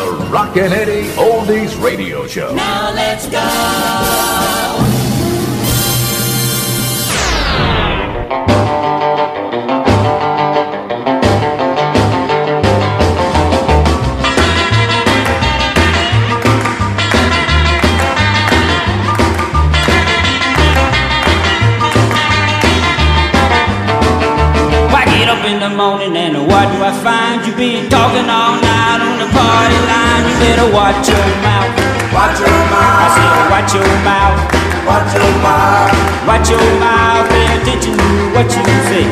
The Rockin' Eddy Oldies Radio Show. Now let's go. I get up in the morning and what do I find? You been talking all night party line. You better watch your mouth. Watch your mouth. I said, watch your mouth. Watch your mouth. Watch your mouth. Pay attention to what you say.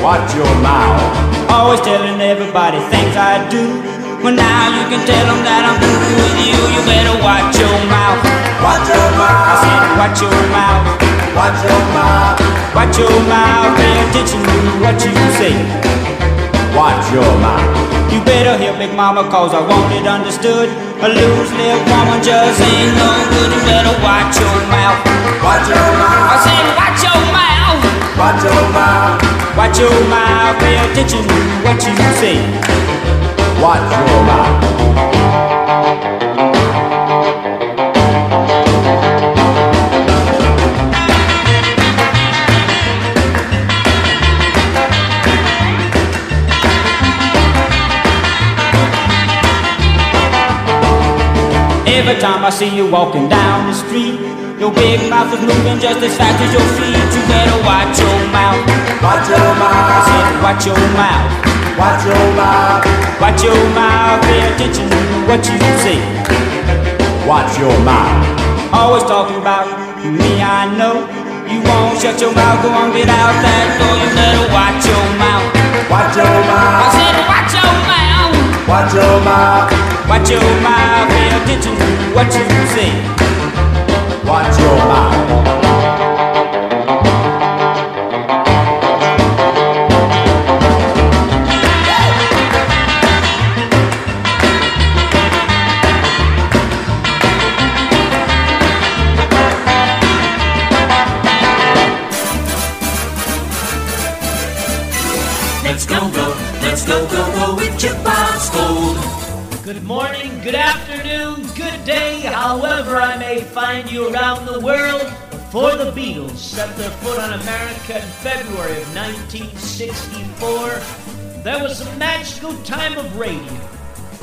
Watch your mouth. Always telling everybody things I do. Well, now you can tell them that I'm through with you. You better watch your mouth. Watch your mouth. I said, watch your mouth. Watch your mouth. Watch your mouth. Pay attention to what you say. Watch your mouth. You better hear Big Mama cause I want it understood. A loose lip woman just ain't no good. You better watch your mouth. Watch your mouth I said, watch your mouth. Watch your mouth. Watch your mouth. Pay attention to what you say. Watch your mouth. Time I see you walking down the street, your big mouth is moving just as fast as your feet. You better watch your mouth. Watch your I mouth. said, watch your mouth. Watch your mouth. Watch your mouth. Pay attention to what you say. Watch your mouth. Always talking about me, I know. You won't shut your mouth, go on, get out that door. You better watch your mouth. Watch your mouth. I said, watch your mouth. Watch your mouth. Watch your mouth, pay attention to what you say. Watch your mouth. However I may find you around the world. Before the Beatles set their foot on America in February of 1964, there was a magical time of radio.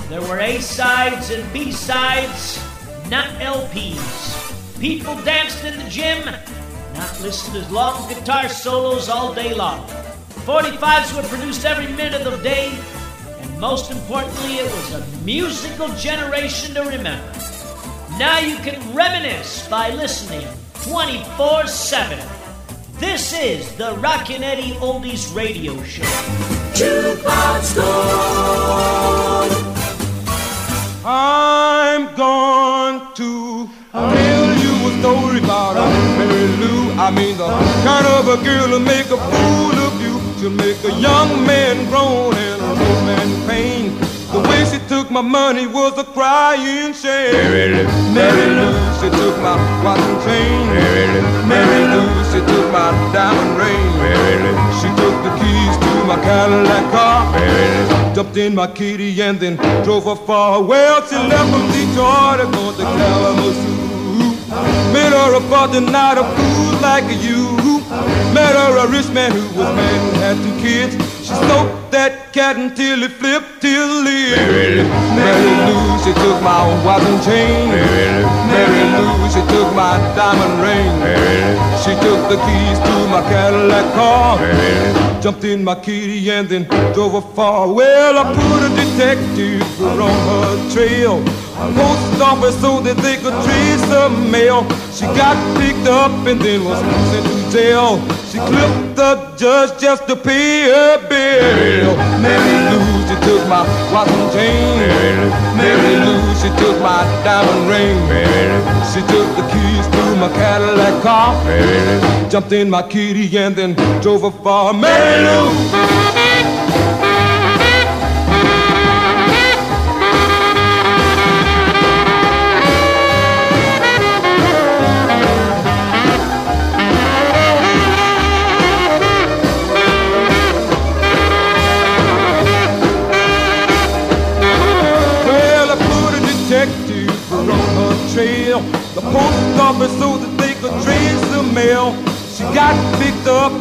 There were A sides and B sides, not LPs. People danced in the gym, not listened to long guitar solos all day long. 45s were produced every minute of the day, and most importantly, it was a musical generation to remember. Now you can reminisce by listening 24 7. This is the Rockin' Eddy Oldies Radio Show. Jukebox Gold. I'm going to tell you a story about a Mary Lou. I mean the kind of a girl to make a fool of you, to make a young man groan and a old man pain. The way she took my money was a crying shame. Mary Lou, Mary Lou, she took my watch and chain. Mary Lou, Mary Lou, she took my diamond ring. Mary Lou, she took the keys to my Cadillac car. Mary Lou, jumped in my kitty and then drove her far. Well, she left from Detroit and going to Kalamazoo. Met her about the night of fools like you. Met her a rich man who was married and had two kids. She smoked that cat until it flipped till it. Mary Mary Lou, she took my watch and chain. Mary Lou, Mary Lou, she took my diamond ring. Mary she took the keys to my Cadillac car. Mary jumped in my kitty and then drove her far. Well, I put a detective on her trail. Post office so that they could trace the mail. She got picked up and then was sent to jail. She clipped the judge just to pay her bill. Mary Lou, she took my watch and chain. Mary Lou, she took my diamond ring. She took the keys to my Cadillac car. Jumped in my kitty and then drove her far. Mary Lou.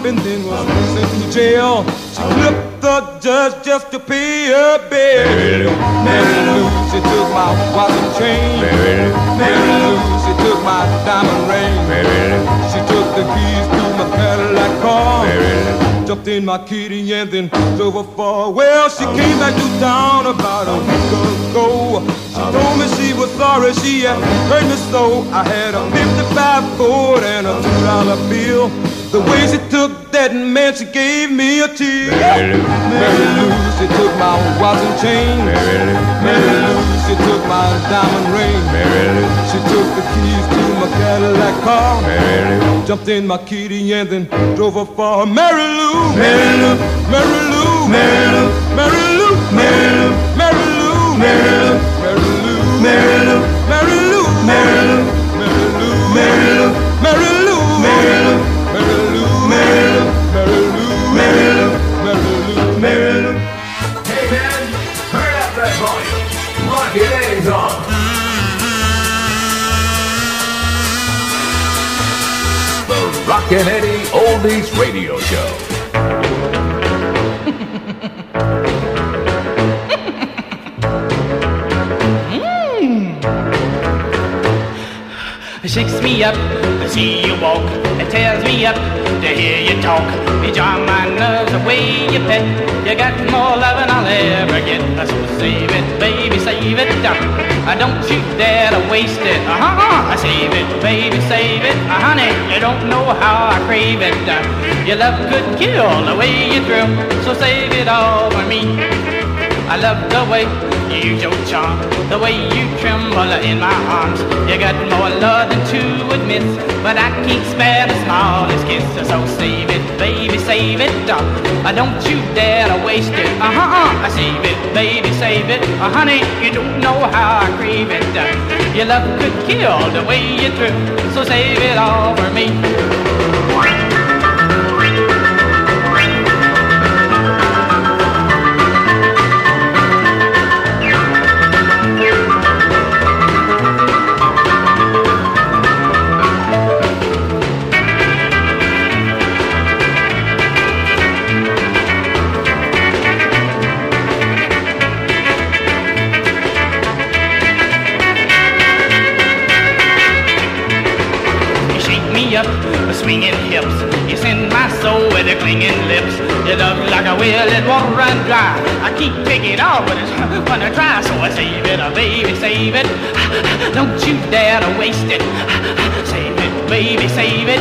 And then was sent to jail. She clipped the judge just to pay her bail. Mary Lou, she took my watch and chain. Mary Lou, she took my diamond ring. She took the keys to my Cadillac car. Jumped in my kitty and then drove her far. Well, she came back to town about a week ago. She told me she was sorry she had hurt me so. I had a 55 Ford and a two dollar bill. The way she took that man, she gave me a tear. Mary Lou, Mary Lou, she took my watch and chain. Mary Lou, Mary Lou, she took my diamond ring. Mary Lou, she took the keys to my Cadillac car. Mary Lou, Jumped in my kitty and then drove her far. Mary Lou, Mary Lou, Mary Lou, Mary Lou, Mary Lou, Mary Lou, Mary Lou, Mary Lou, Mary Lou, Mary Lou, Mary Lou, Mary Lou, Mary Lou, Mary Lou, Mary Lou, Mary Lou, Mary Lou, Mary Lou, Kennedy Oldies Radio Show. Shakes me up to see you walk. It tears me up to hear you talk. You charm my nerves the way you pet. You got more loving I'll ever get. So save it, baby, save it. Uh, don't you dare to waste it. Uh-huh. I save it, baby, save it. Uh, honey, you don't know how I crave it. Uh, your love could kill the way you thrill. So save it all for me. I love the way use your charm, the way you tremble in my arms. You got more love than to admit, but I can't spare the smallest kiss. So save it, baby, save it. Uh, don't you dare to waste it. Uh huh, uh, save it, baby, save it. Uh, honey, you don't know how I crave it. Your love could kill the way you thrill, so save it all for me. Taking off, but it's gonna try. So I save it, oh, baby, save it. Don't you dare to waste it. Save it, baby, save it.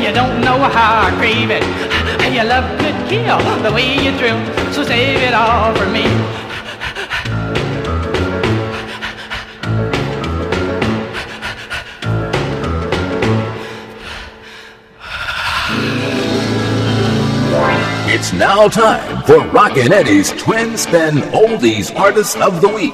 You don't know how I crave it. And your love could kill the way you thrill. So save it all for me. Now time for Rockin' Eddy's Twin Spin Oldies Artist of the Week.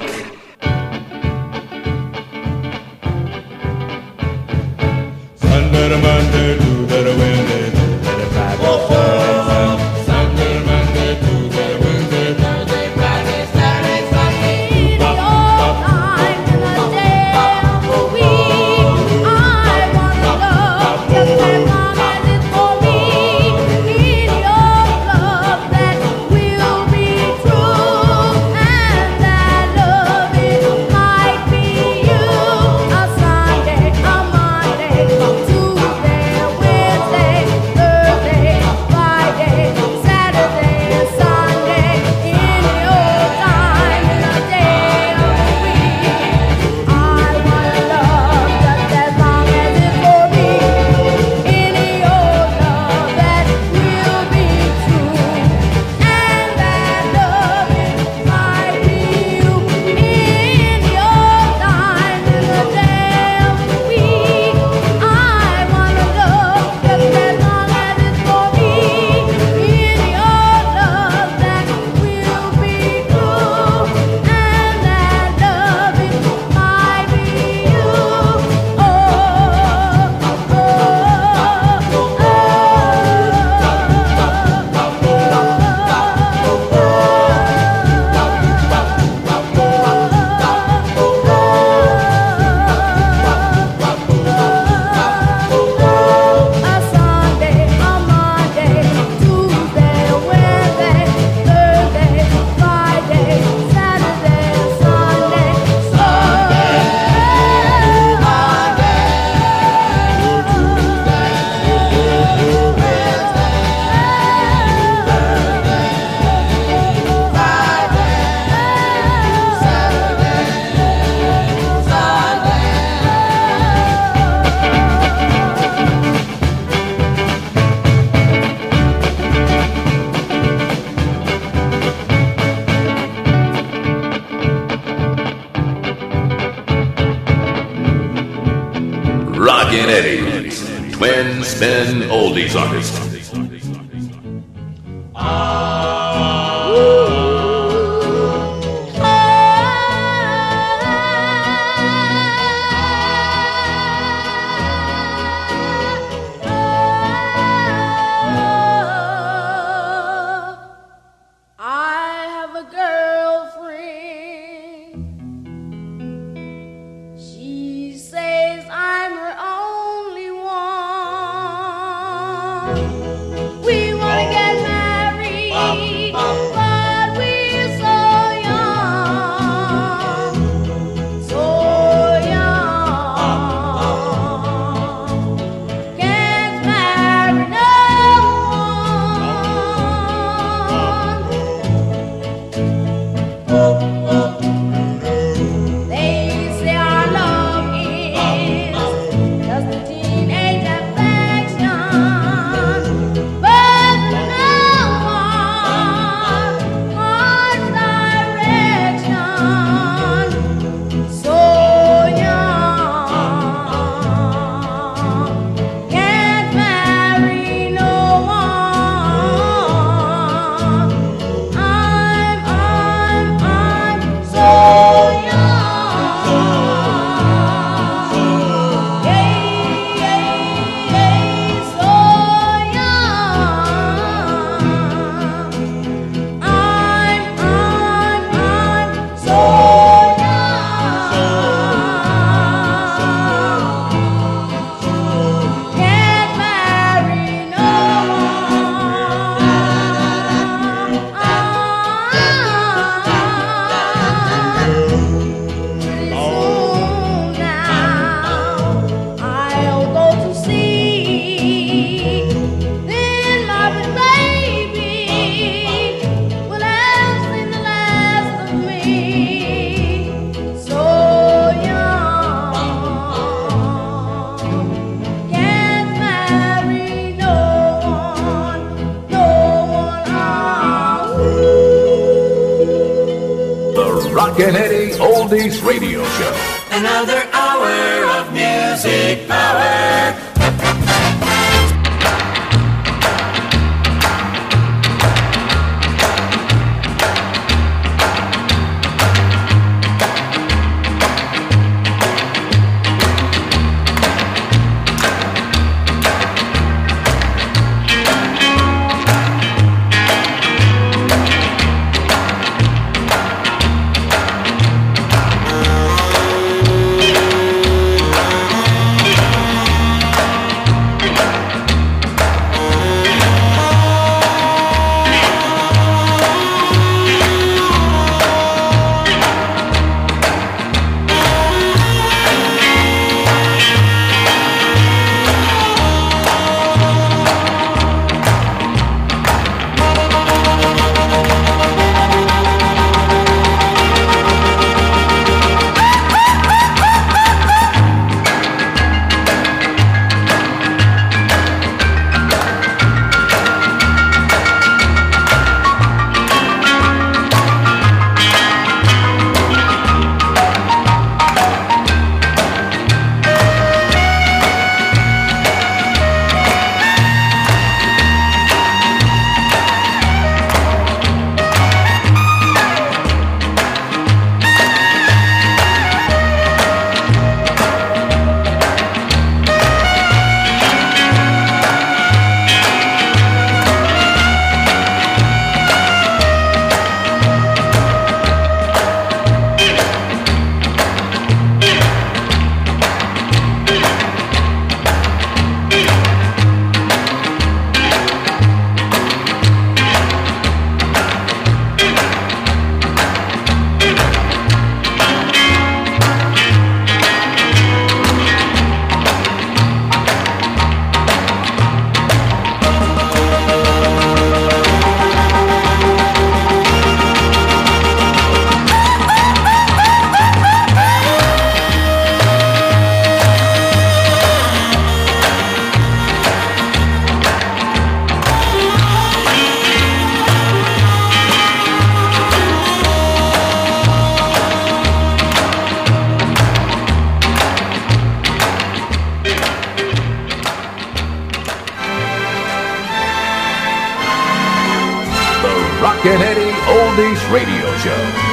Radio Show.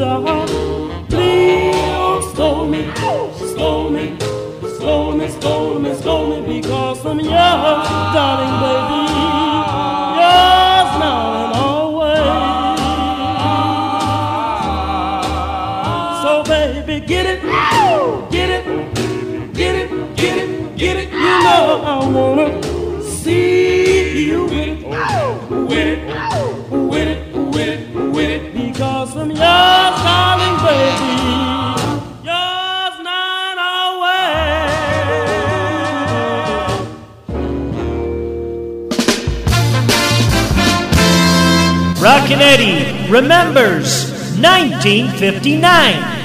Ever Eddy remembers 1959.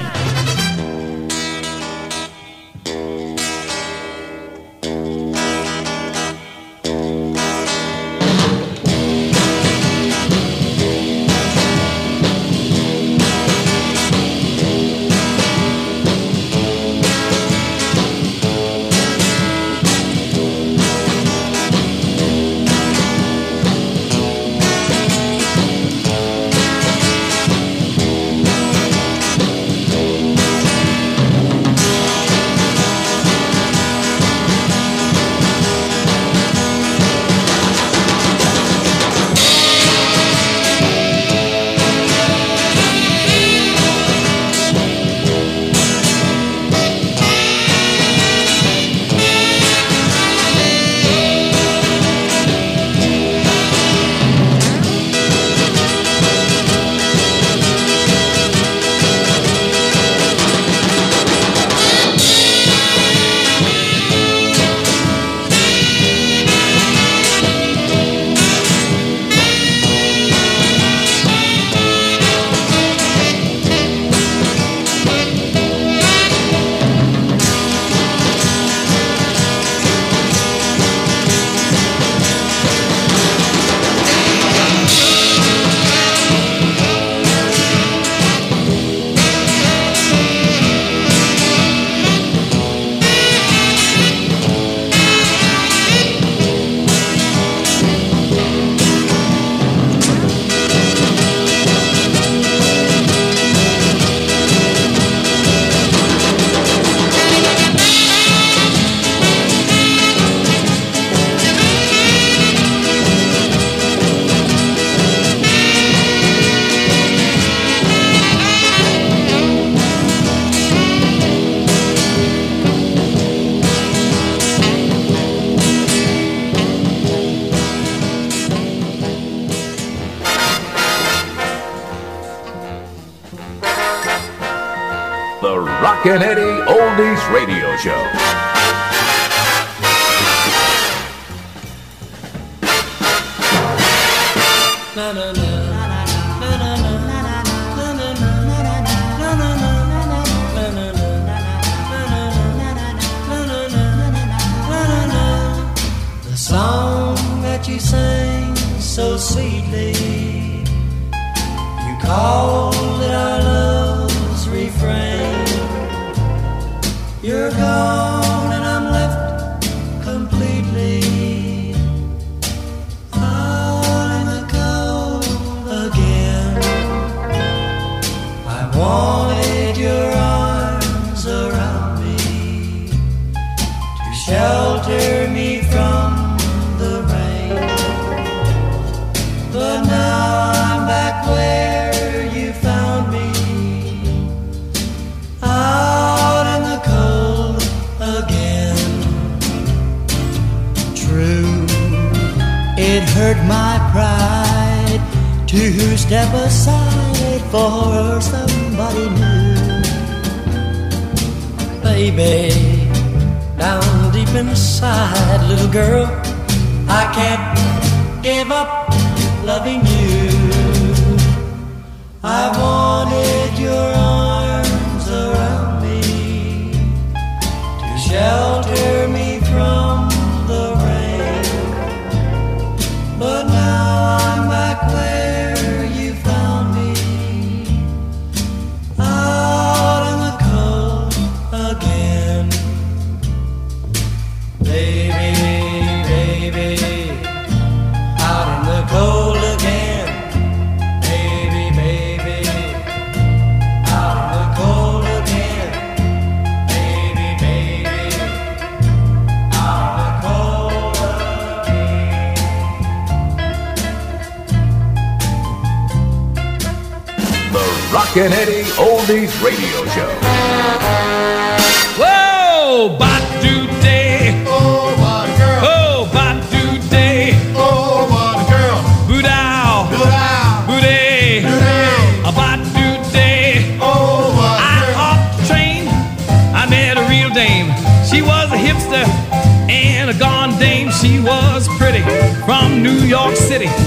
City.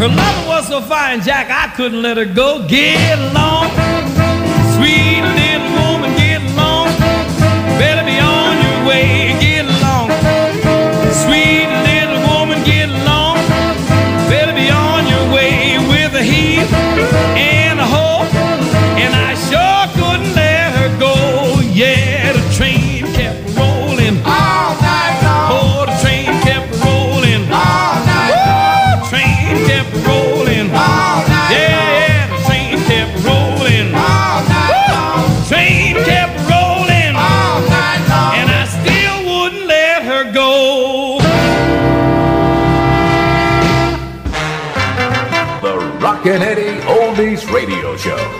Her lover was so fine, Jack, I couldn't let her go. Get along. Show.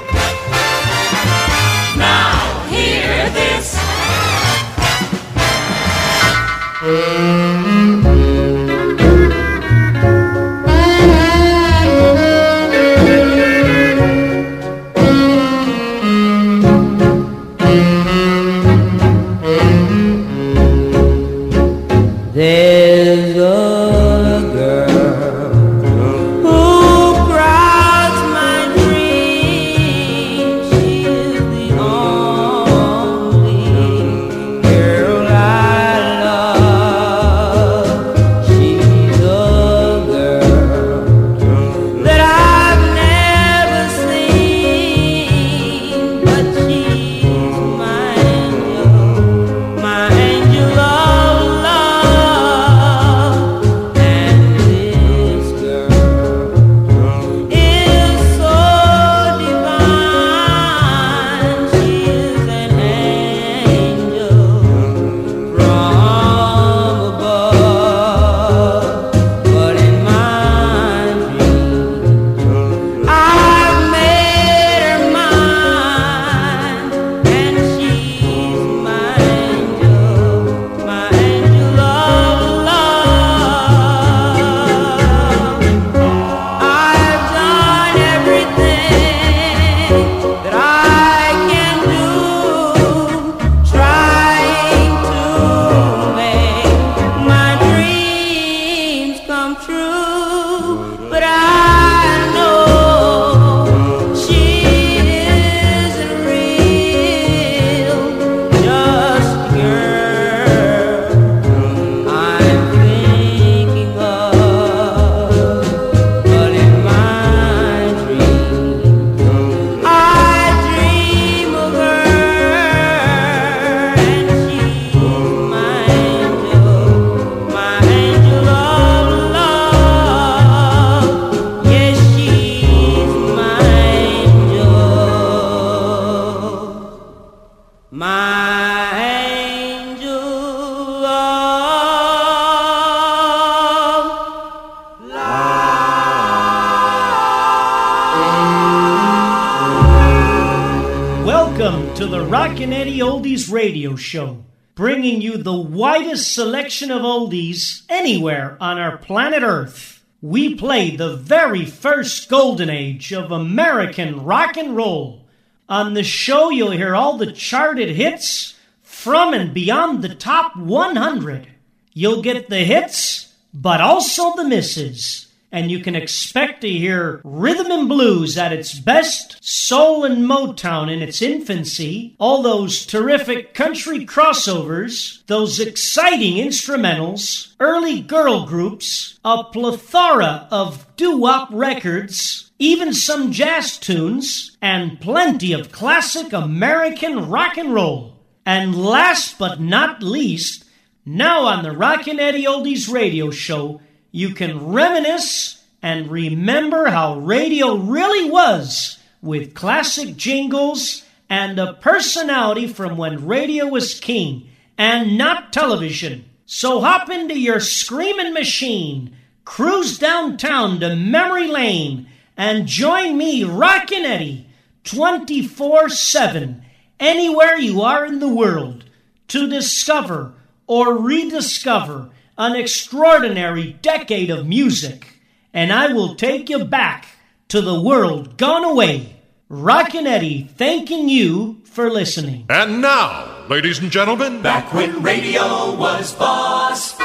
Selection of oldies anywhere on our planet Earth. We play the very first golden age of American rock and roll. On the show, you'll hear all the charted hits from and beyond the top 100. You'll get the hits, but also the misses and you can expect to hear rhythm and blues at its best, soul and Motown in its infancy, all those terrific country crossovers, those exciting instrumentals, early girl groups, a plethora of doo-wop records, even some jazz tunes, and plenty of classic American rock and roll. And last but not least, now on the Rockin' Eddy Oldies radio show, you can reminisce and remember how radio really was with classic jingles and a personality from when radio was king and not television. So hop into your screaming machine, cruise downtown to Memory Lane, and join me, Rockin' Eddy, 24 7, anywhere you are in the world, to discover or rediscover an extraordinary decade of music, and I will take you back to the world gone away. Rockin' Eddy thanking you for listening. And now, ladies and gentlemen, Back when radio was boss.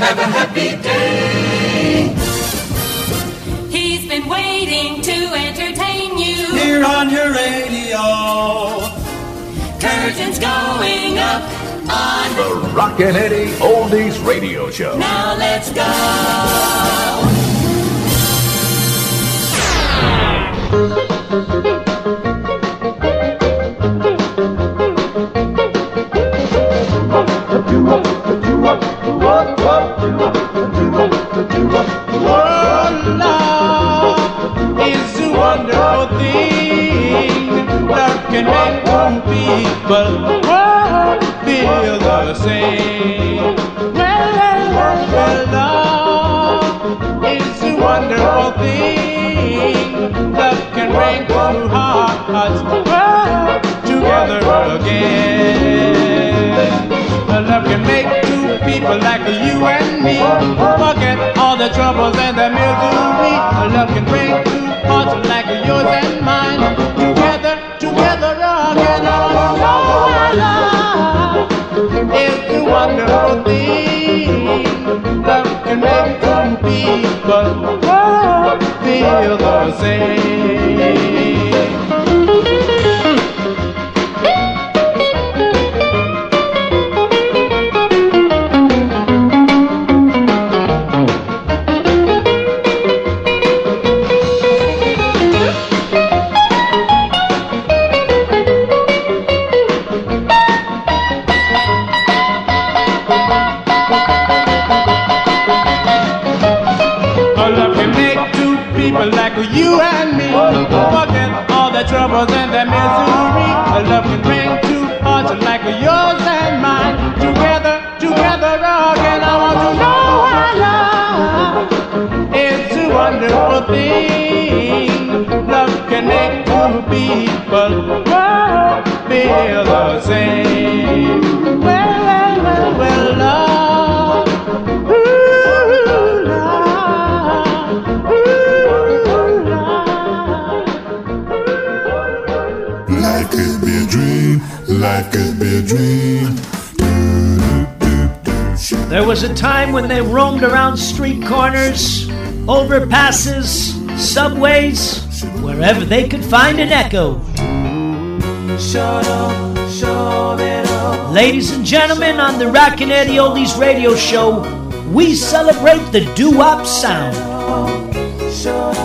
Have a happy day. He's been waiting to entertain you. Here on your radio. Curtains going up on. The Rockin' Eddy Oldies Radio Show. Now let's go. Forget all the troubles and the misery. Love can bring two hearts like yours and mine together, together again. Oh, love is a wonderful thing. Love can make two people feel the same. Make two feel the same. Well, well, well, well, love. Ooh, Life could be a dream, life could be a dream. There was a time when they roamed around street corners, overpasses, subways, wherever they could find an echo. Ladies and gentlemen, on the Rockin' Eddy Oldies radio show, we celebrate the doo-wop sound. All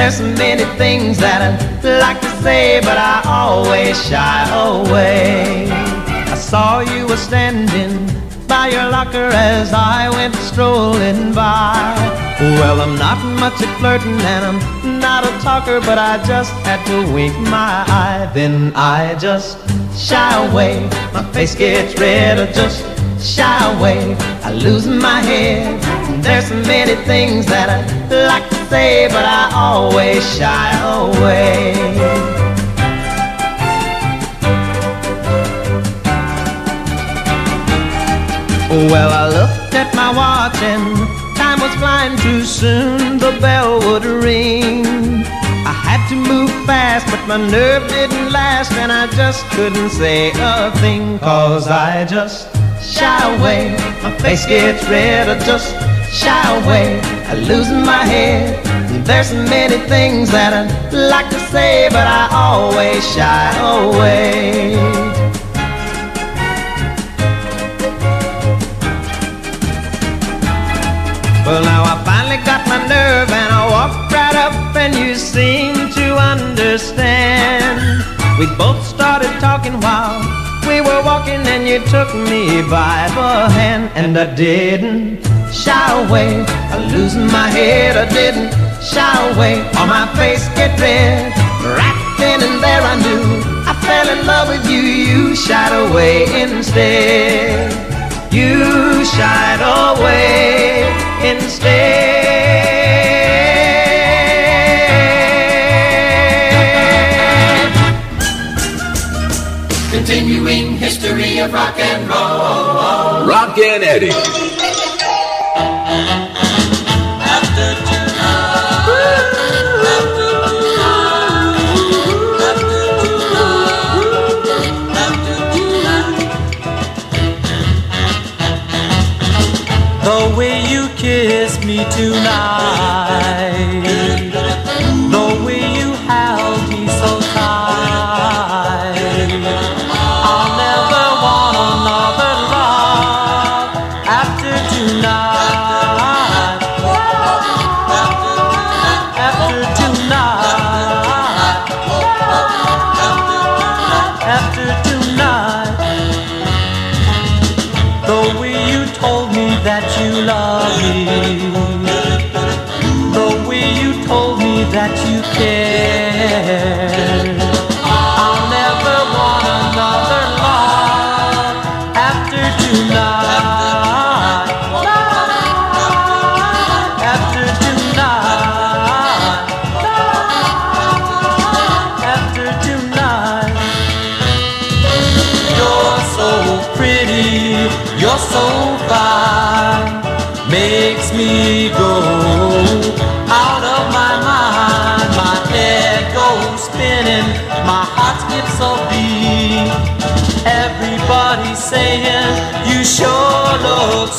There's so many things that I'd like to say, but I always shy away. I saw you were standing by your locker as I went strolling by. Well, I'm not much at flirting and I'm not a talker, but I just had to wink my eye. Then I just shy away. My face gets red, I just shy away. I lose my head. There's so many things that I'd like to say, but I always shy away. Well, I looked at my watch and time was flying too soon. The bell would ring. I had to move fast, but my nerve didn't last, and I just couldn't say a thing, cause I just shy away. My face gets red, I just shy away. I lose my head. There's many things that I'd like to say, but I always shy away. Well, now I finally got my nerve and I walked right up and you seemed to understand. We both started talking while we were walking and you took me by the hand and I didn't shy away. I lose my head, I didn't shy away. On my face get red, right then and there I knew I fell in love with you. You shied away instead. You shied away instead. Continuing history of rock and roll. Rockin' Eddy.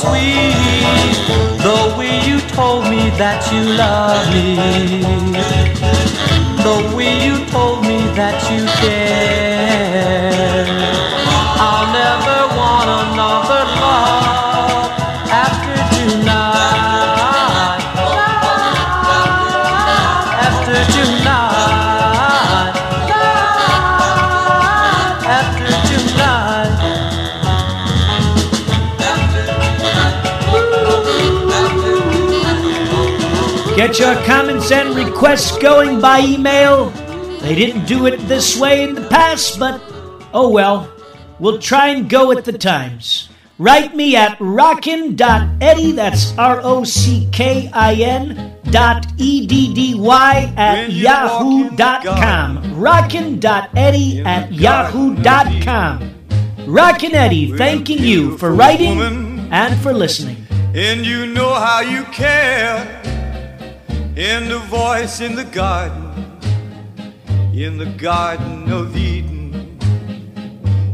Sweet. The way you told me that you love me. Get your comments and requests going by email. They didn't do it this way in the past, but oh well. We'll try and go with the times. Write me at rockin.eddy, that's R O C K I N dot E D D Y at yahoo.com. Rockin.eddy at yahoo.com. Rockin' Eddy, thanking you for writing and for listening. And you know how you care in the voice in the garden, in the garden of Eden,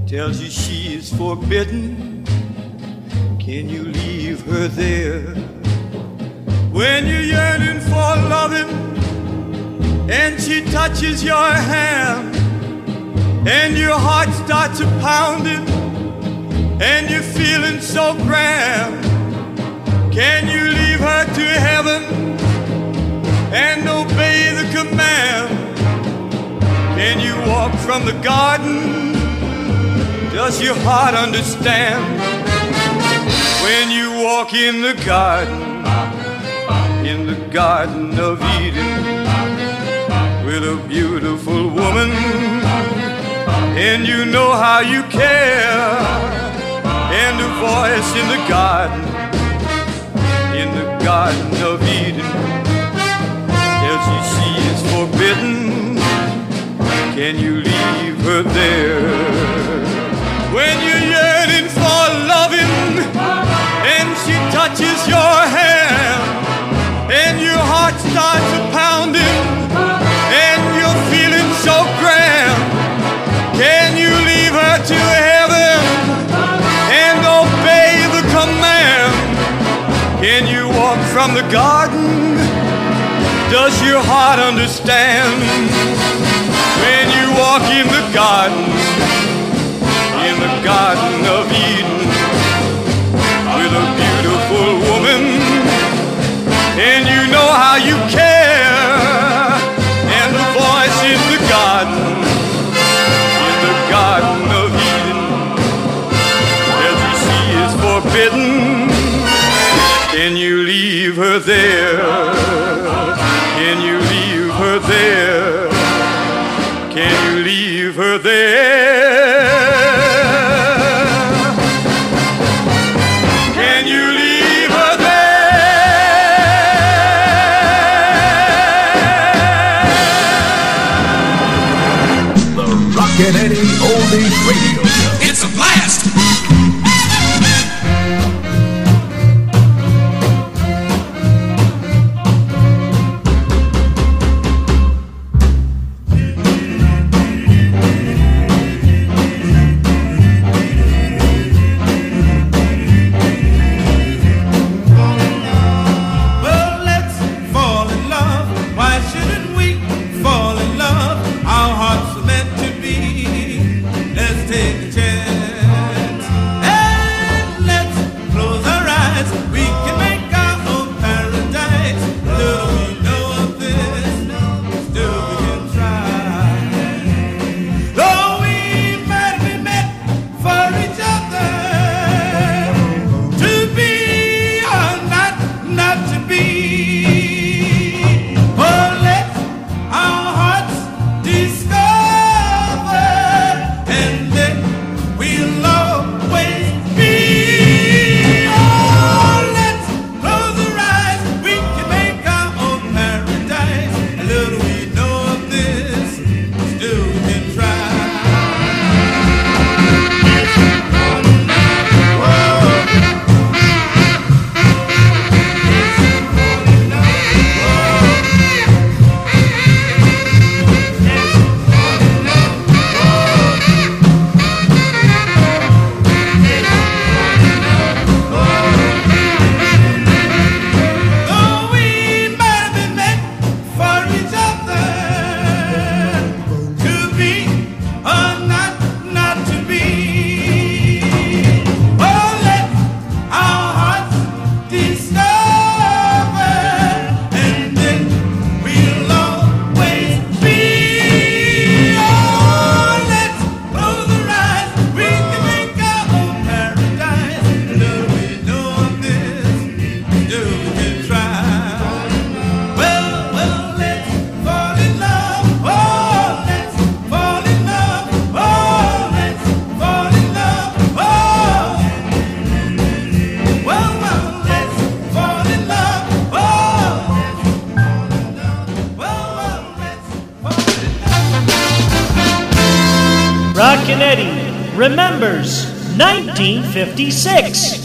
tells you she is forbidden. Can you leave her there? When you're yearning for loving, and she touches your hand, and your heart starts a pounding, and you're feeling so grand. Can you leave her to heaven? and obey the command. Can you walk from the garden? Does your heart understand? When you walk in the garden, in the garden of Eden, with a beautiful woman, and you know how you care, and a voice in the garden, in the garden of Eden. Can you leave her there? When you're yearning for loving and she touches your hand and your heart starts to pounding and you're feeling so grand, can you leave her to heaven and obey the command? Can you walk from the garden? Does your heart understand? walk in the garden, in the garden of Eden, with a beautiful woman, and you know how you can. Radio. 56.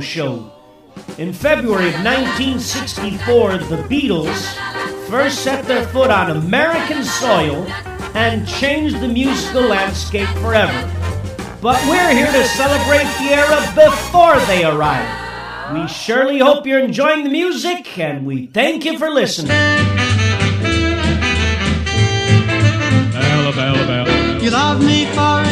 show. In February of 1964, the Beatles first set their foot on American soil and changed the musical landscape forever. But we're here to celebrate the era before they arrived. We surely hope you're enjoying the music, and we thank you for listening. Alabama, Alabama. You love me forever.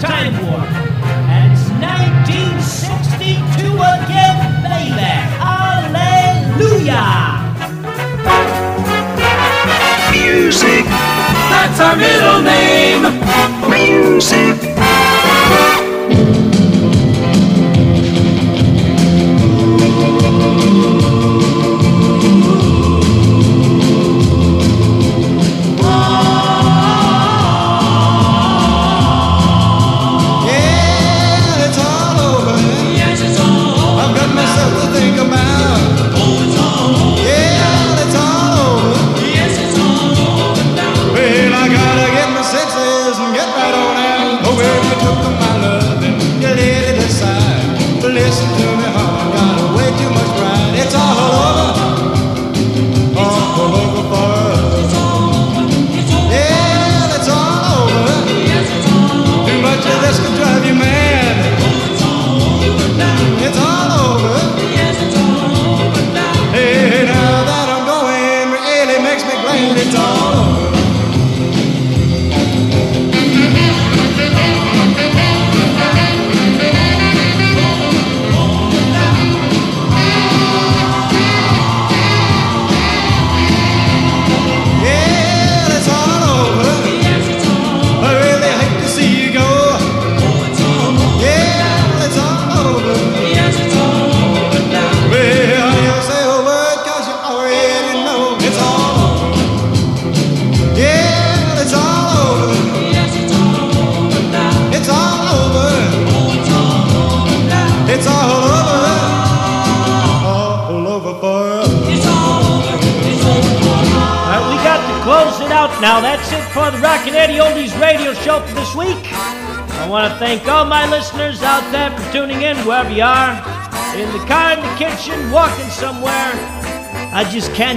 Time Warp. And it's 1962 again, baby. Hallelujah. Music, that's our middle name. Music.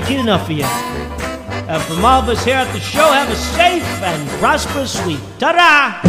can't get enough of you. And from all of us here at the show, have a safe and prosperous week. Ta-da!